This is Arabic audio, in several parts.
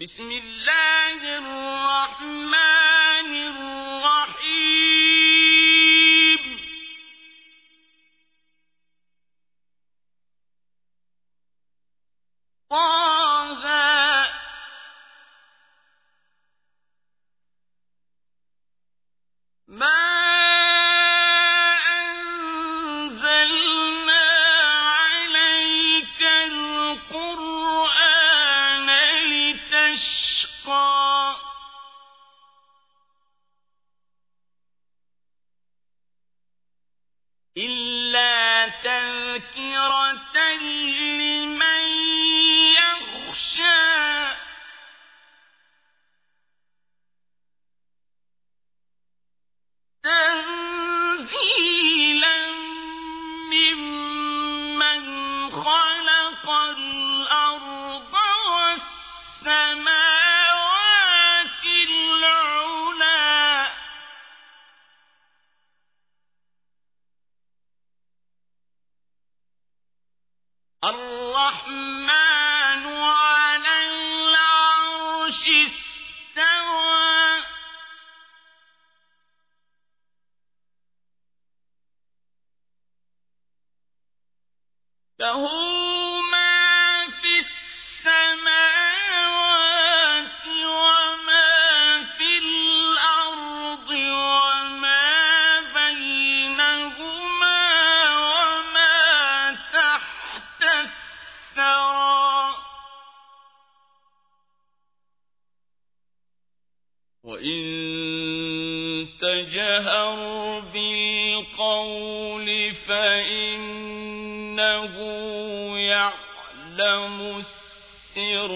بسم الله الرحمن بالقول فإنه يعلم السر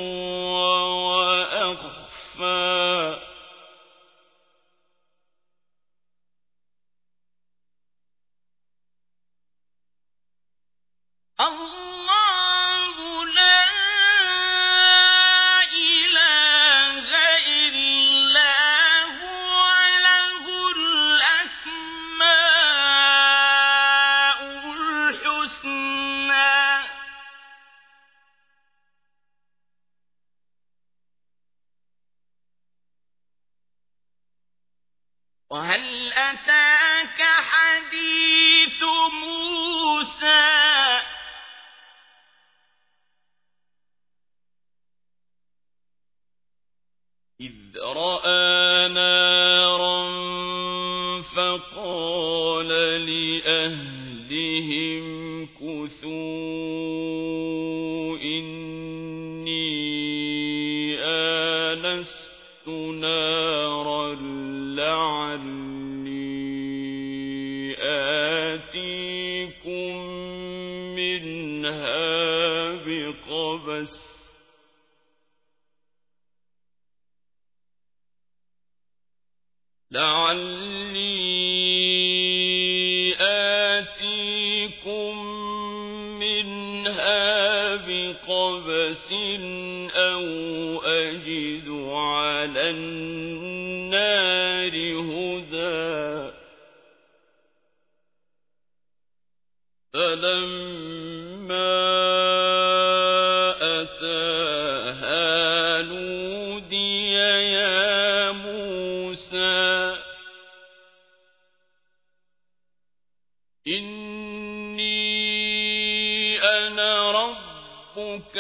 ربك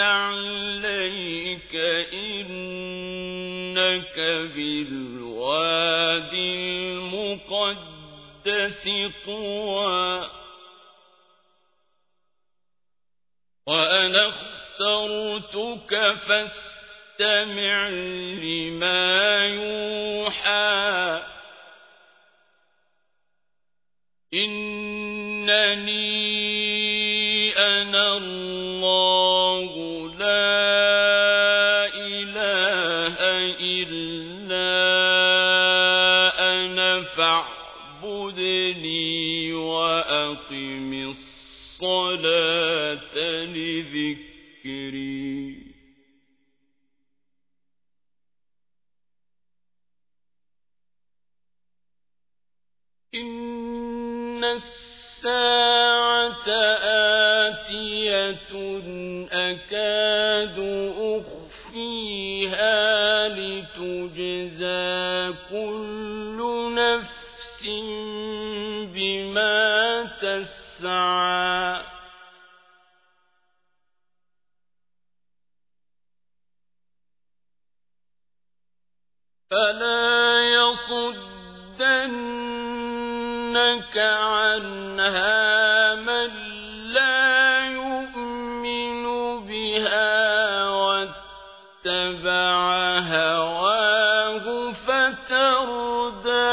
عليك إنك بالواد المقدس طوى. وأنا اخترتك فاستمع لما يوحى. إنني أنا الله لا إله إلا أنا فاعبدني وأقم الصلاة لذكري. إن الساعة آتية أكاد أخفيها لتجزى كل فلا يصدنك عنها من لا يؤمن بها واتبع هواه فتردى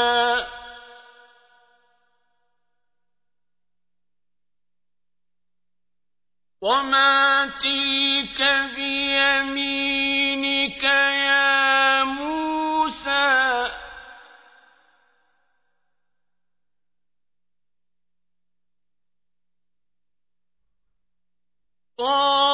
وما تلك بيمينك يا طَالِبٍ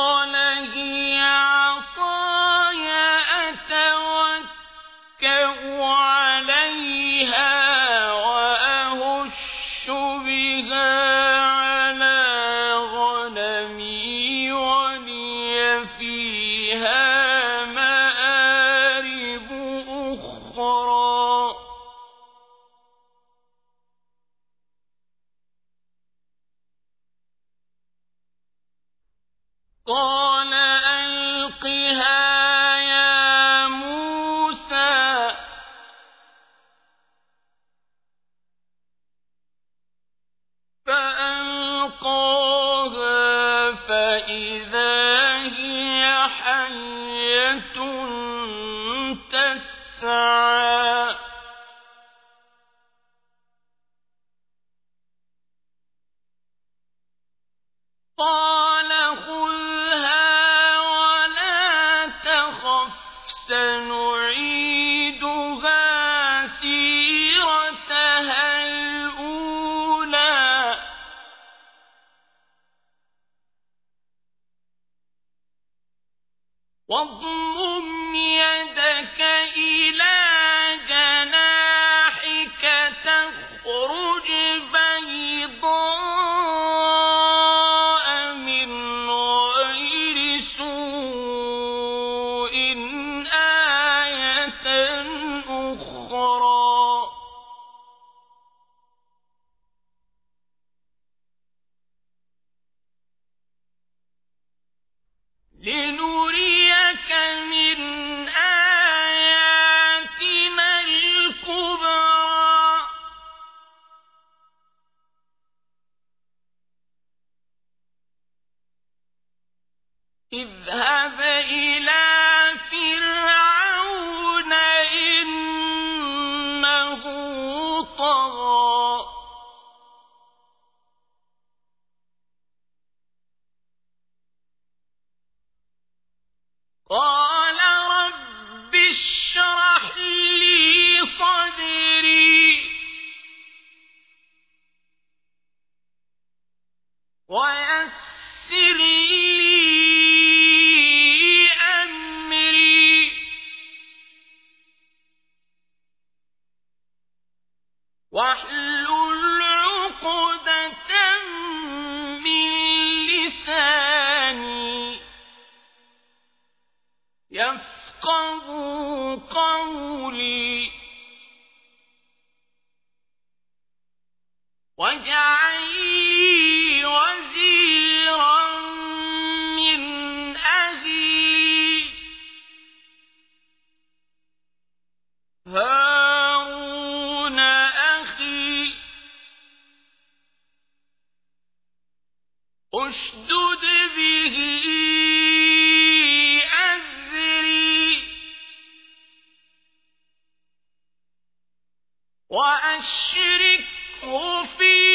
وأشركه في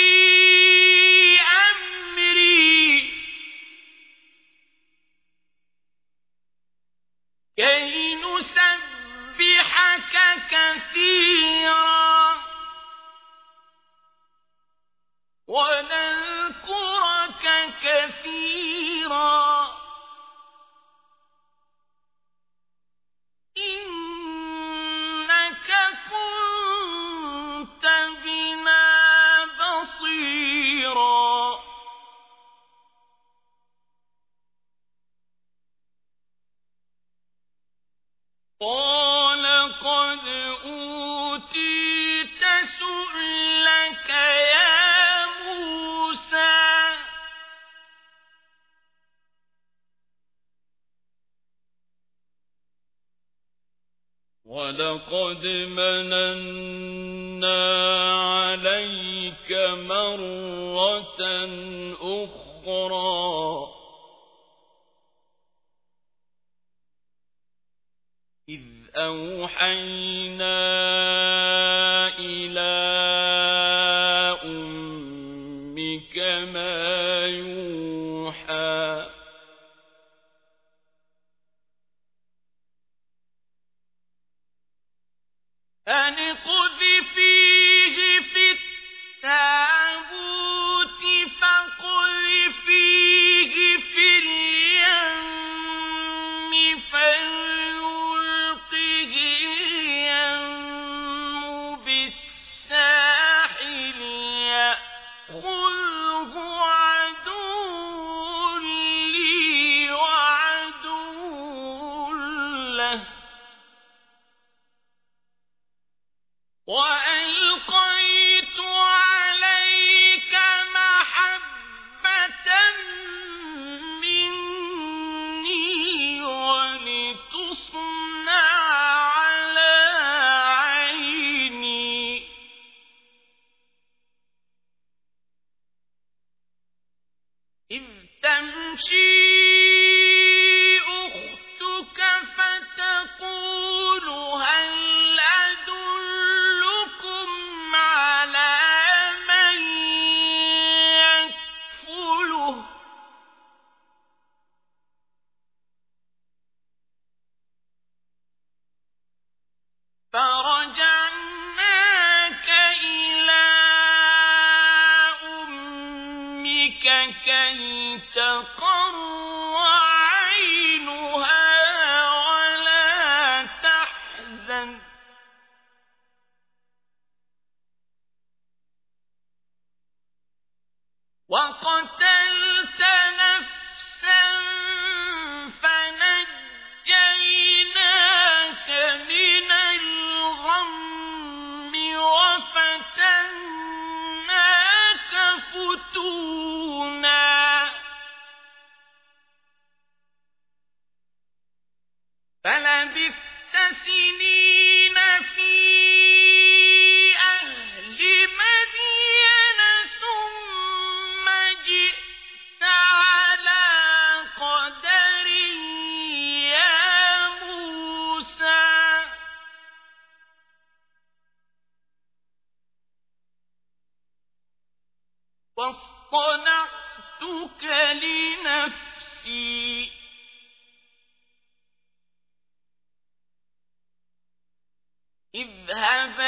واصطنعتك لنفسي. اذهب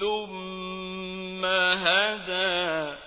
ثم هدى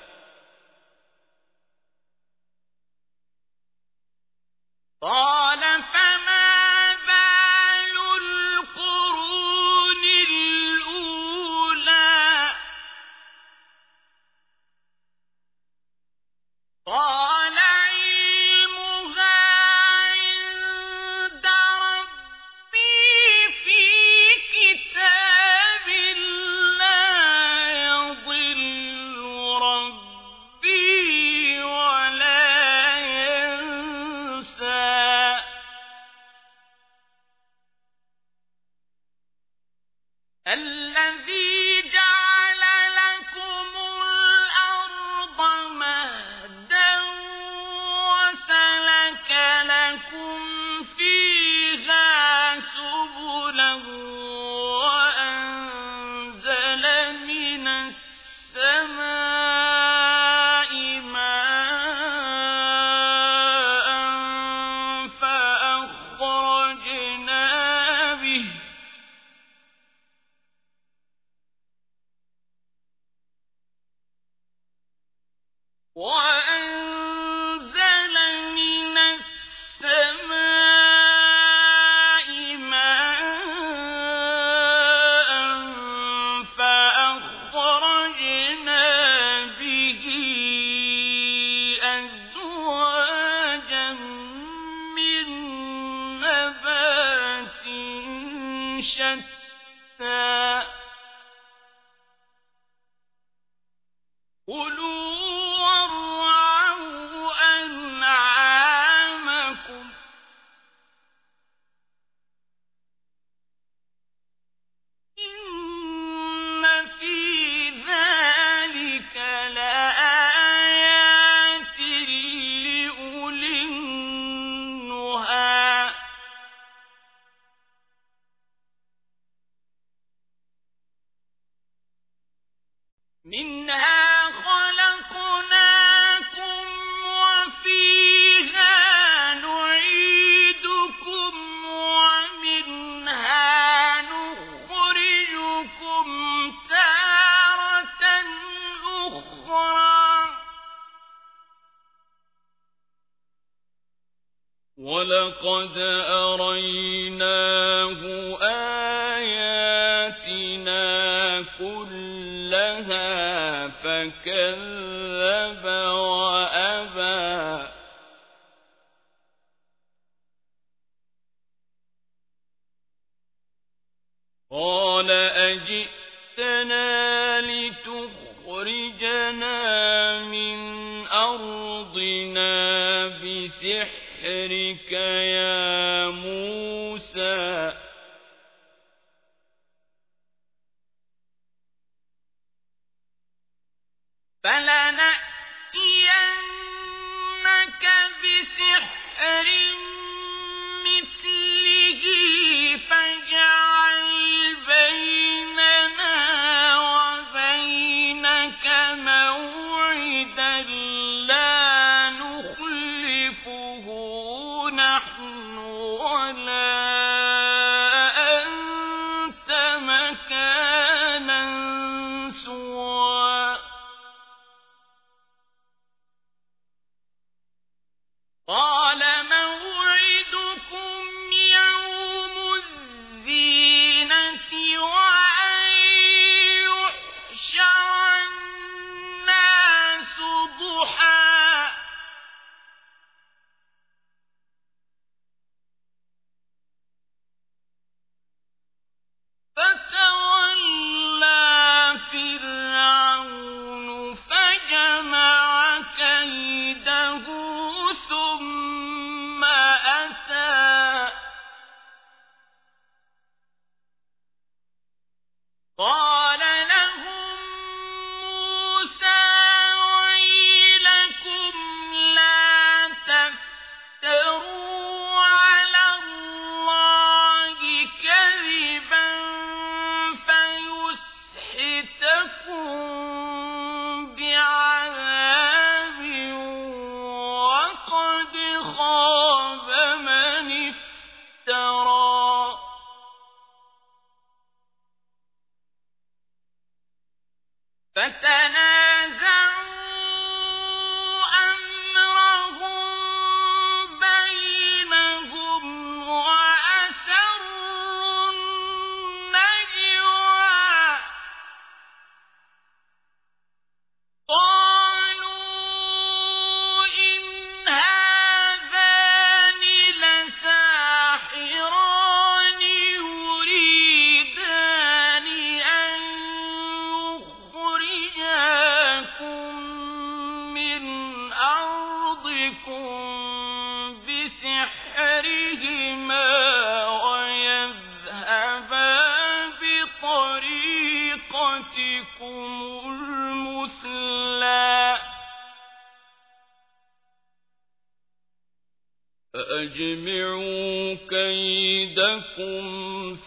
فأجمعوا كيدكم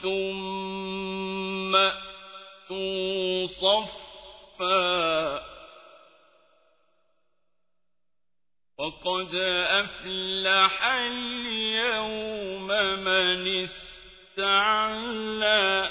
ثم أتوا صفا وقد أفلح اليوم من استعلى.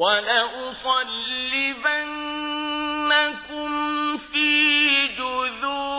ولأصلبنكم في جذوع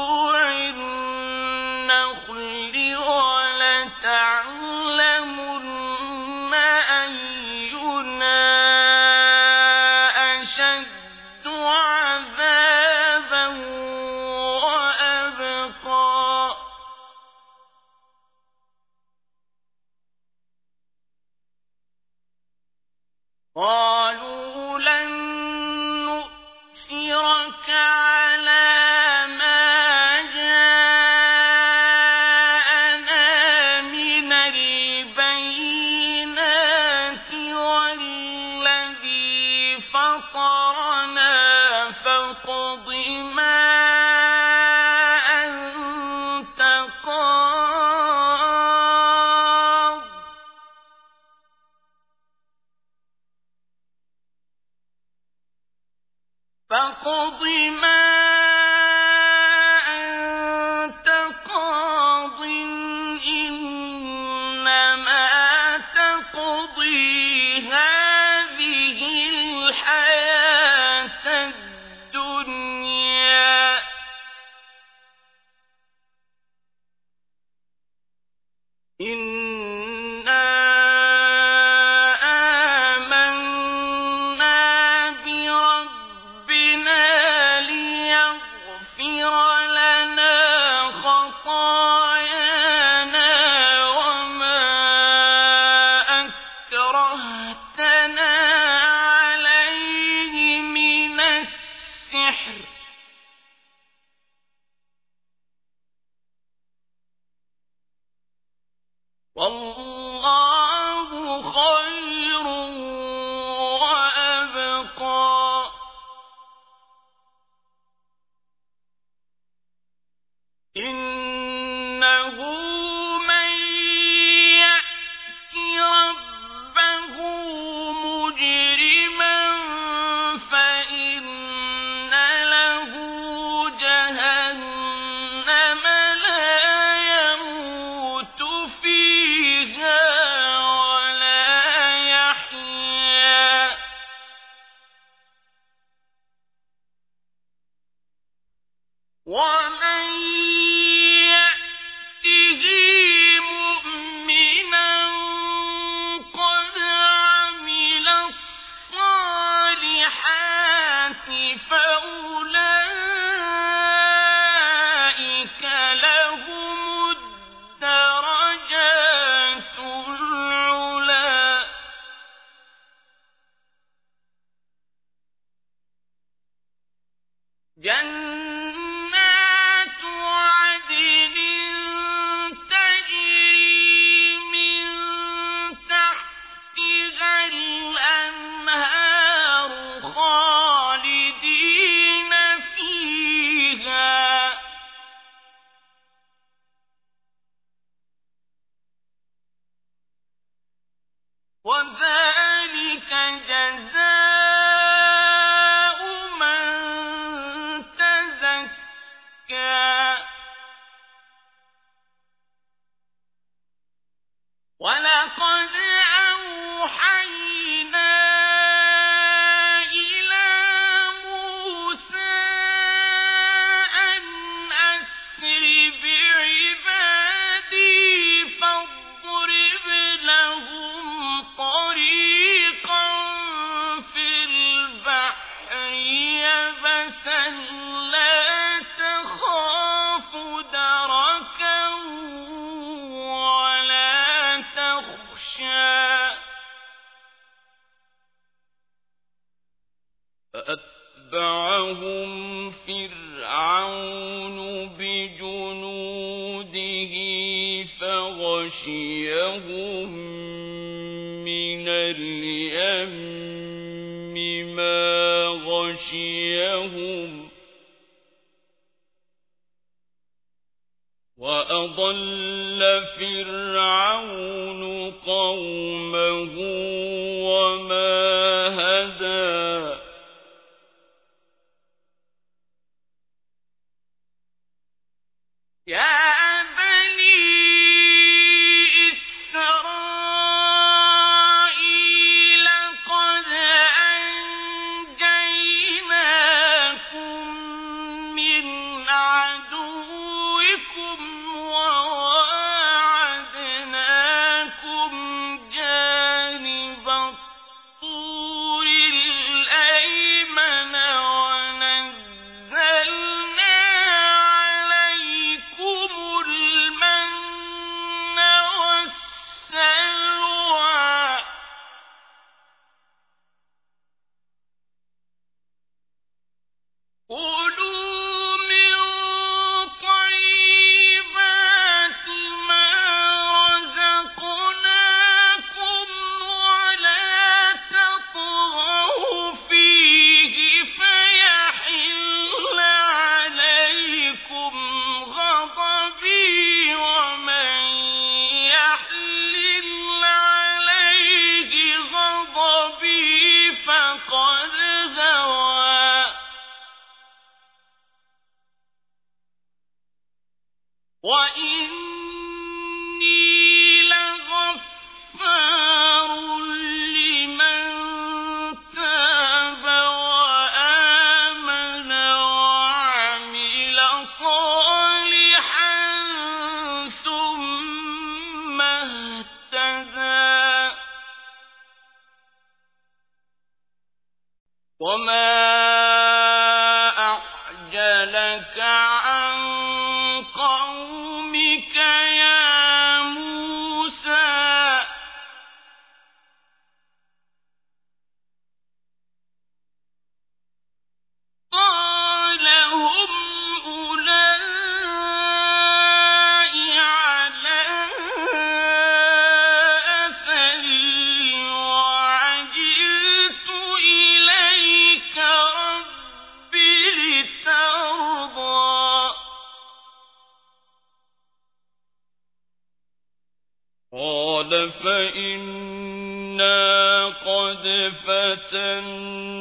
حَسَنَةً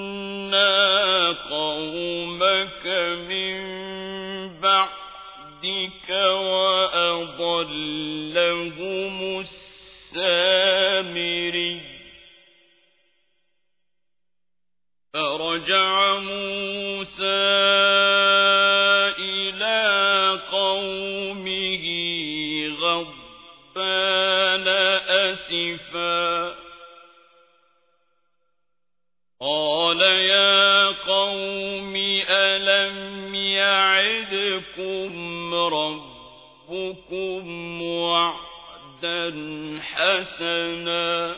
حسنا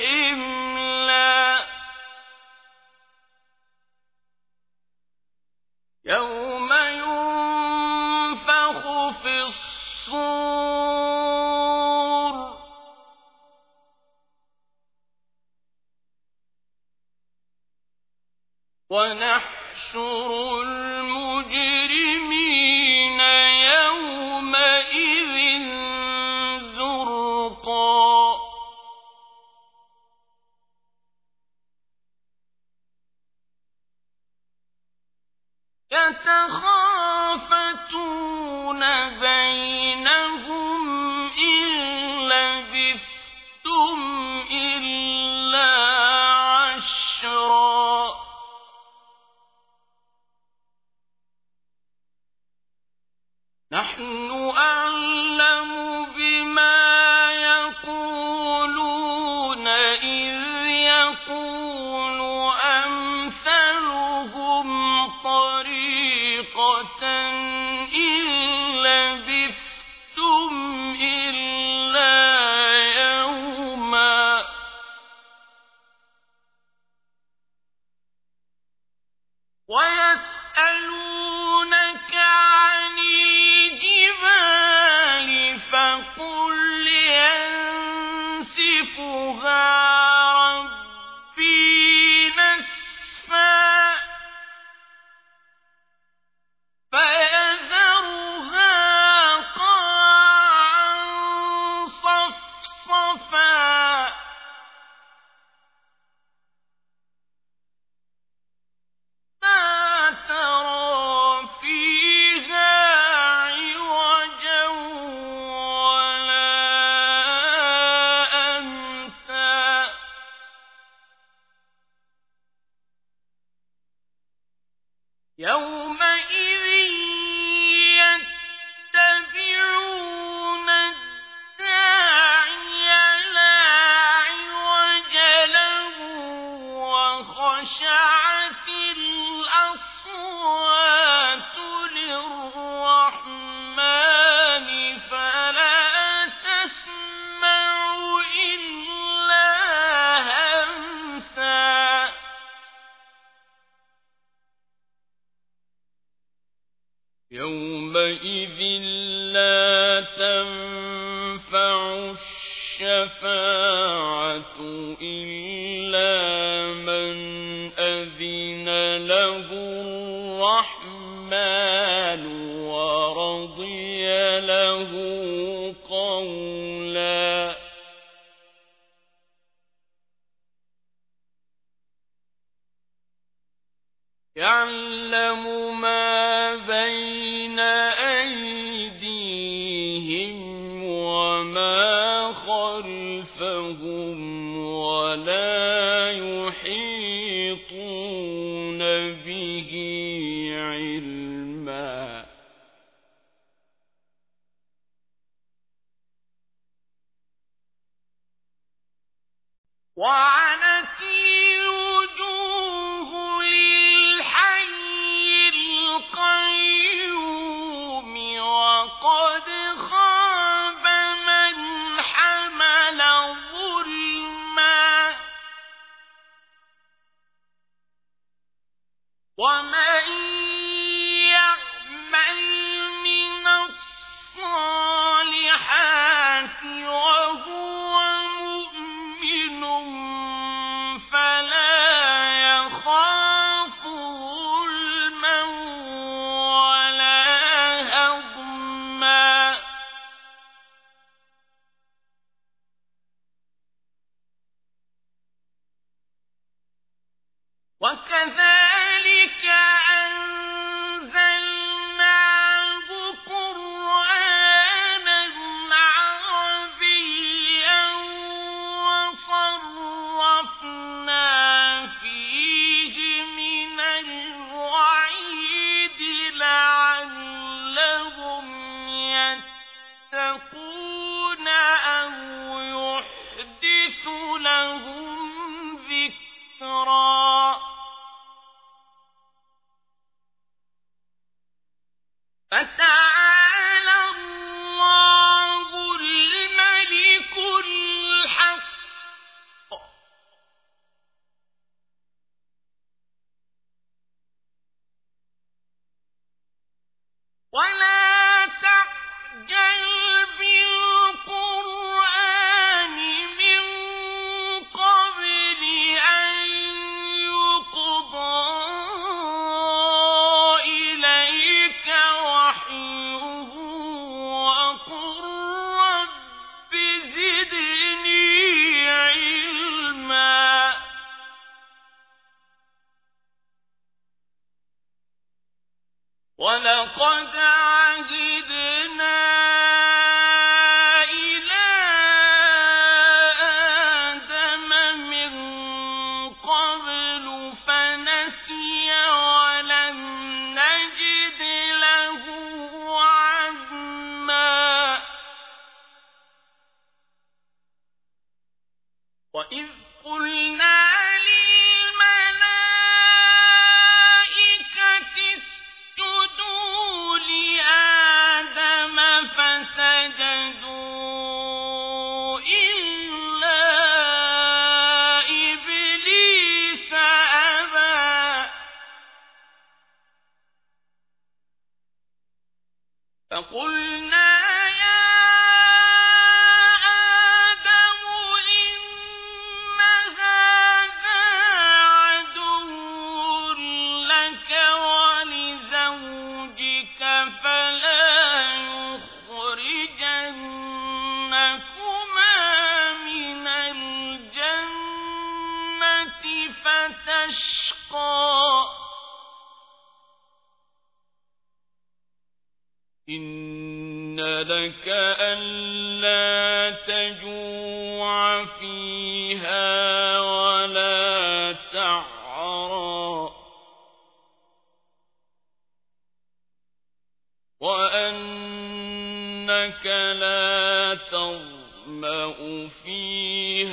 القيامة ولقد عهدنا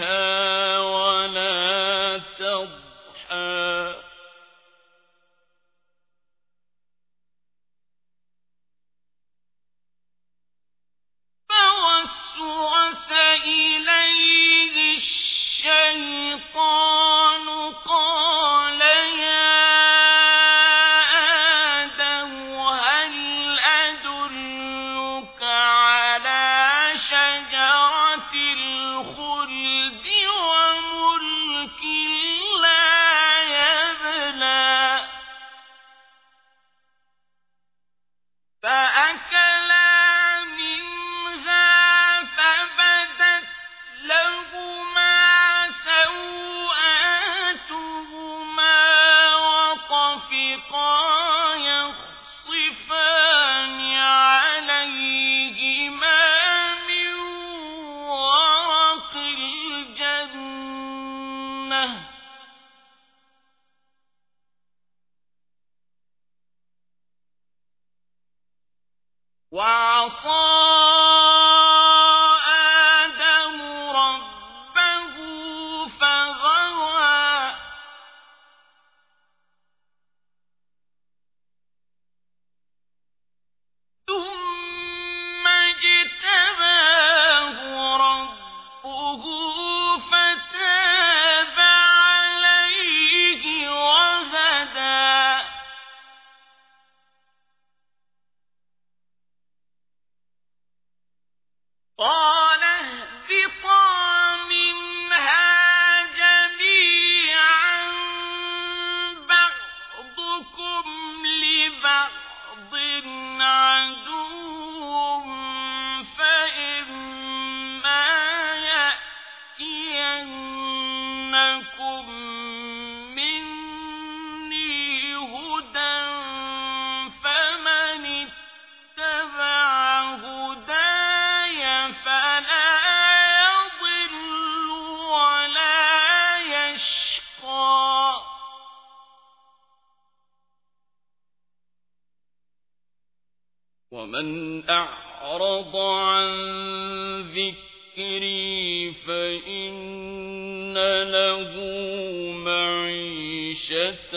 وَلَا من أعرض عن ذكري فإن له معيشة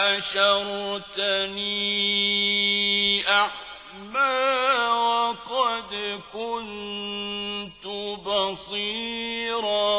حشرتني أعمى وقد كنت بصيراً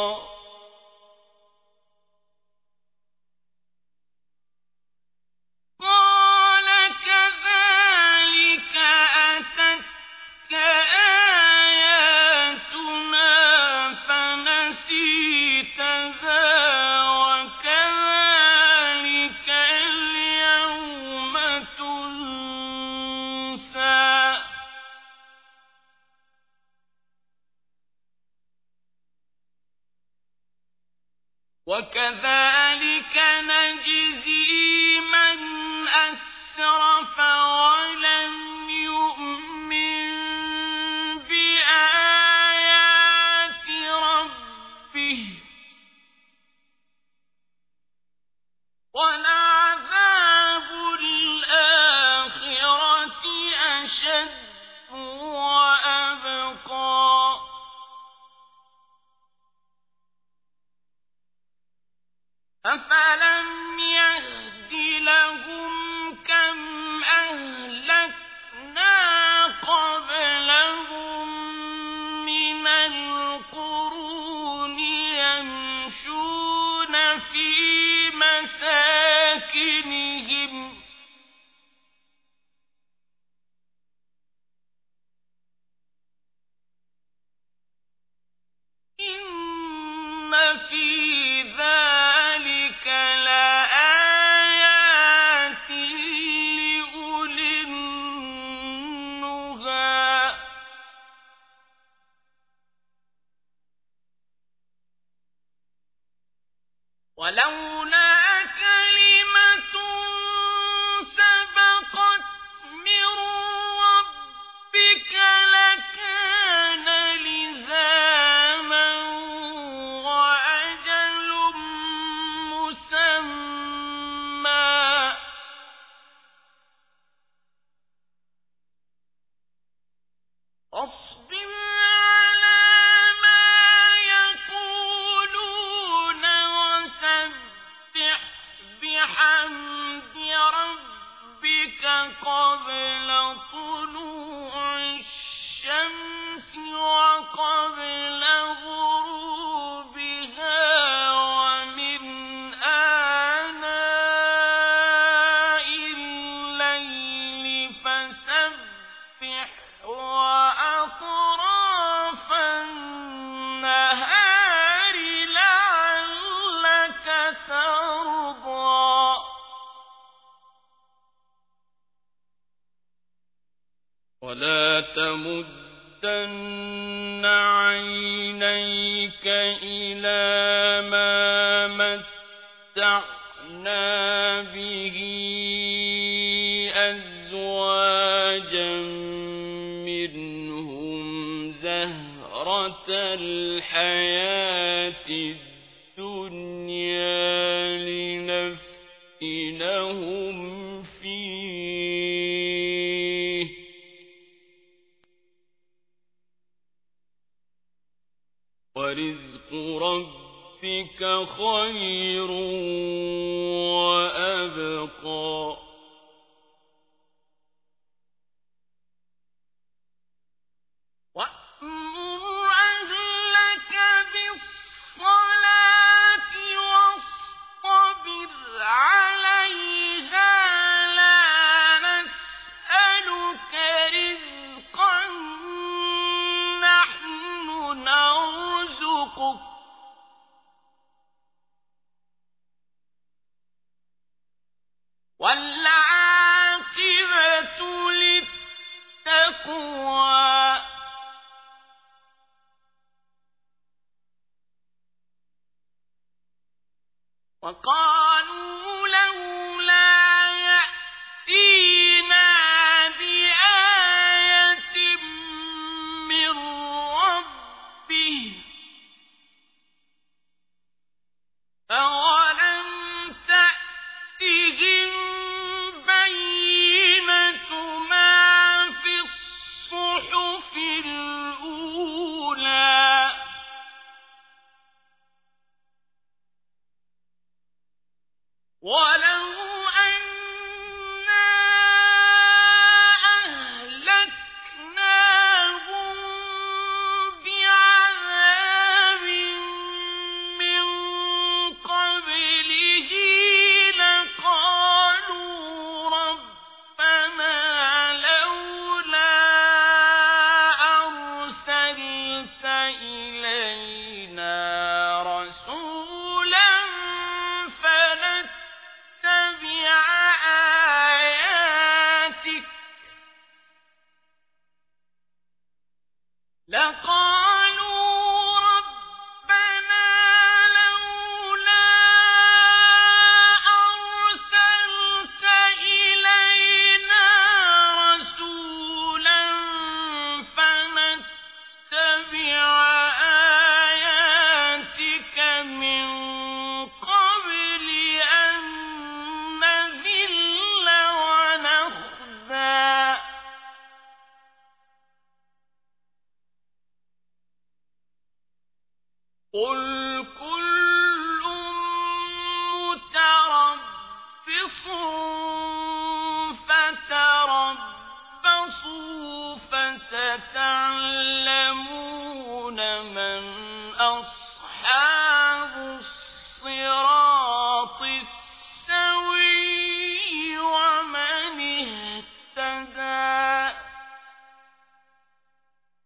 لَتَمُدَّنَّ عَيْنَيْكَ إِلَىٰ مَا مَتَّعْنَا بِهِ أَزْوَاجًا مِّنْهُمْ زَهْرَةَ الْحَيَاةِ ذلك خير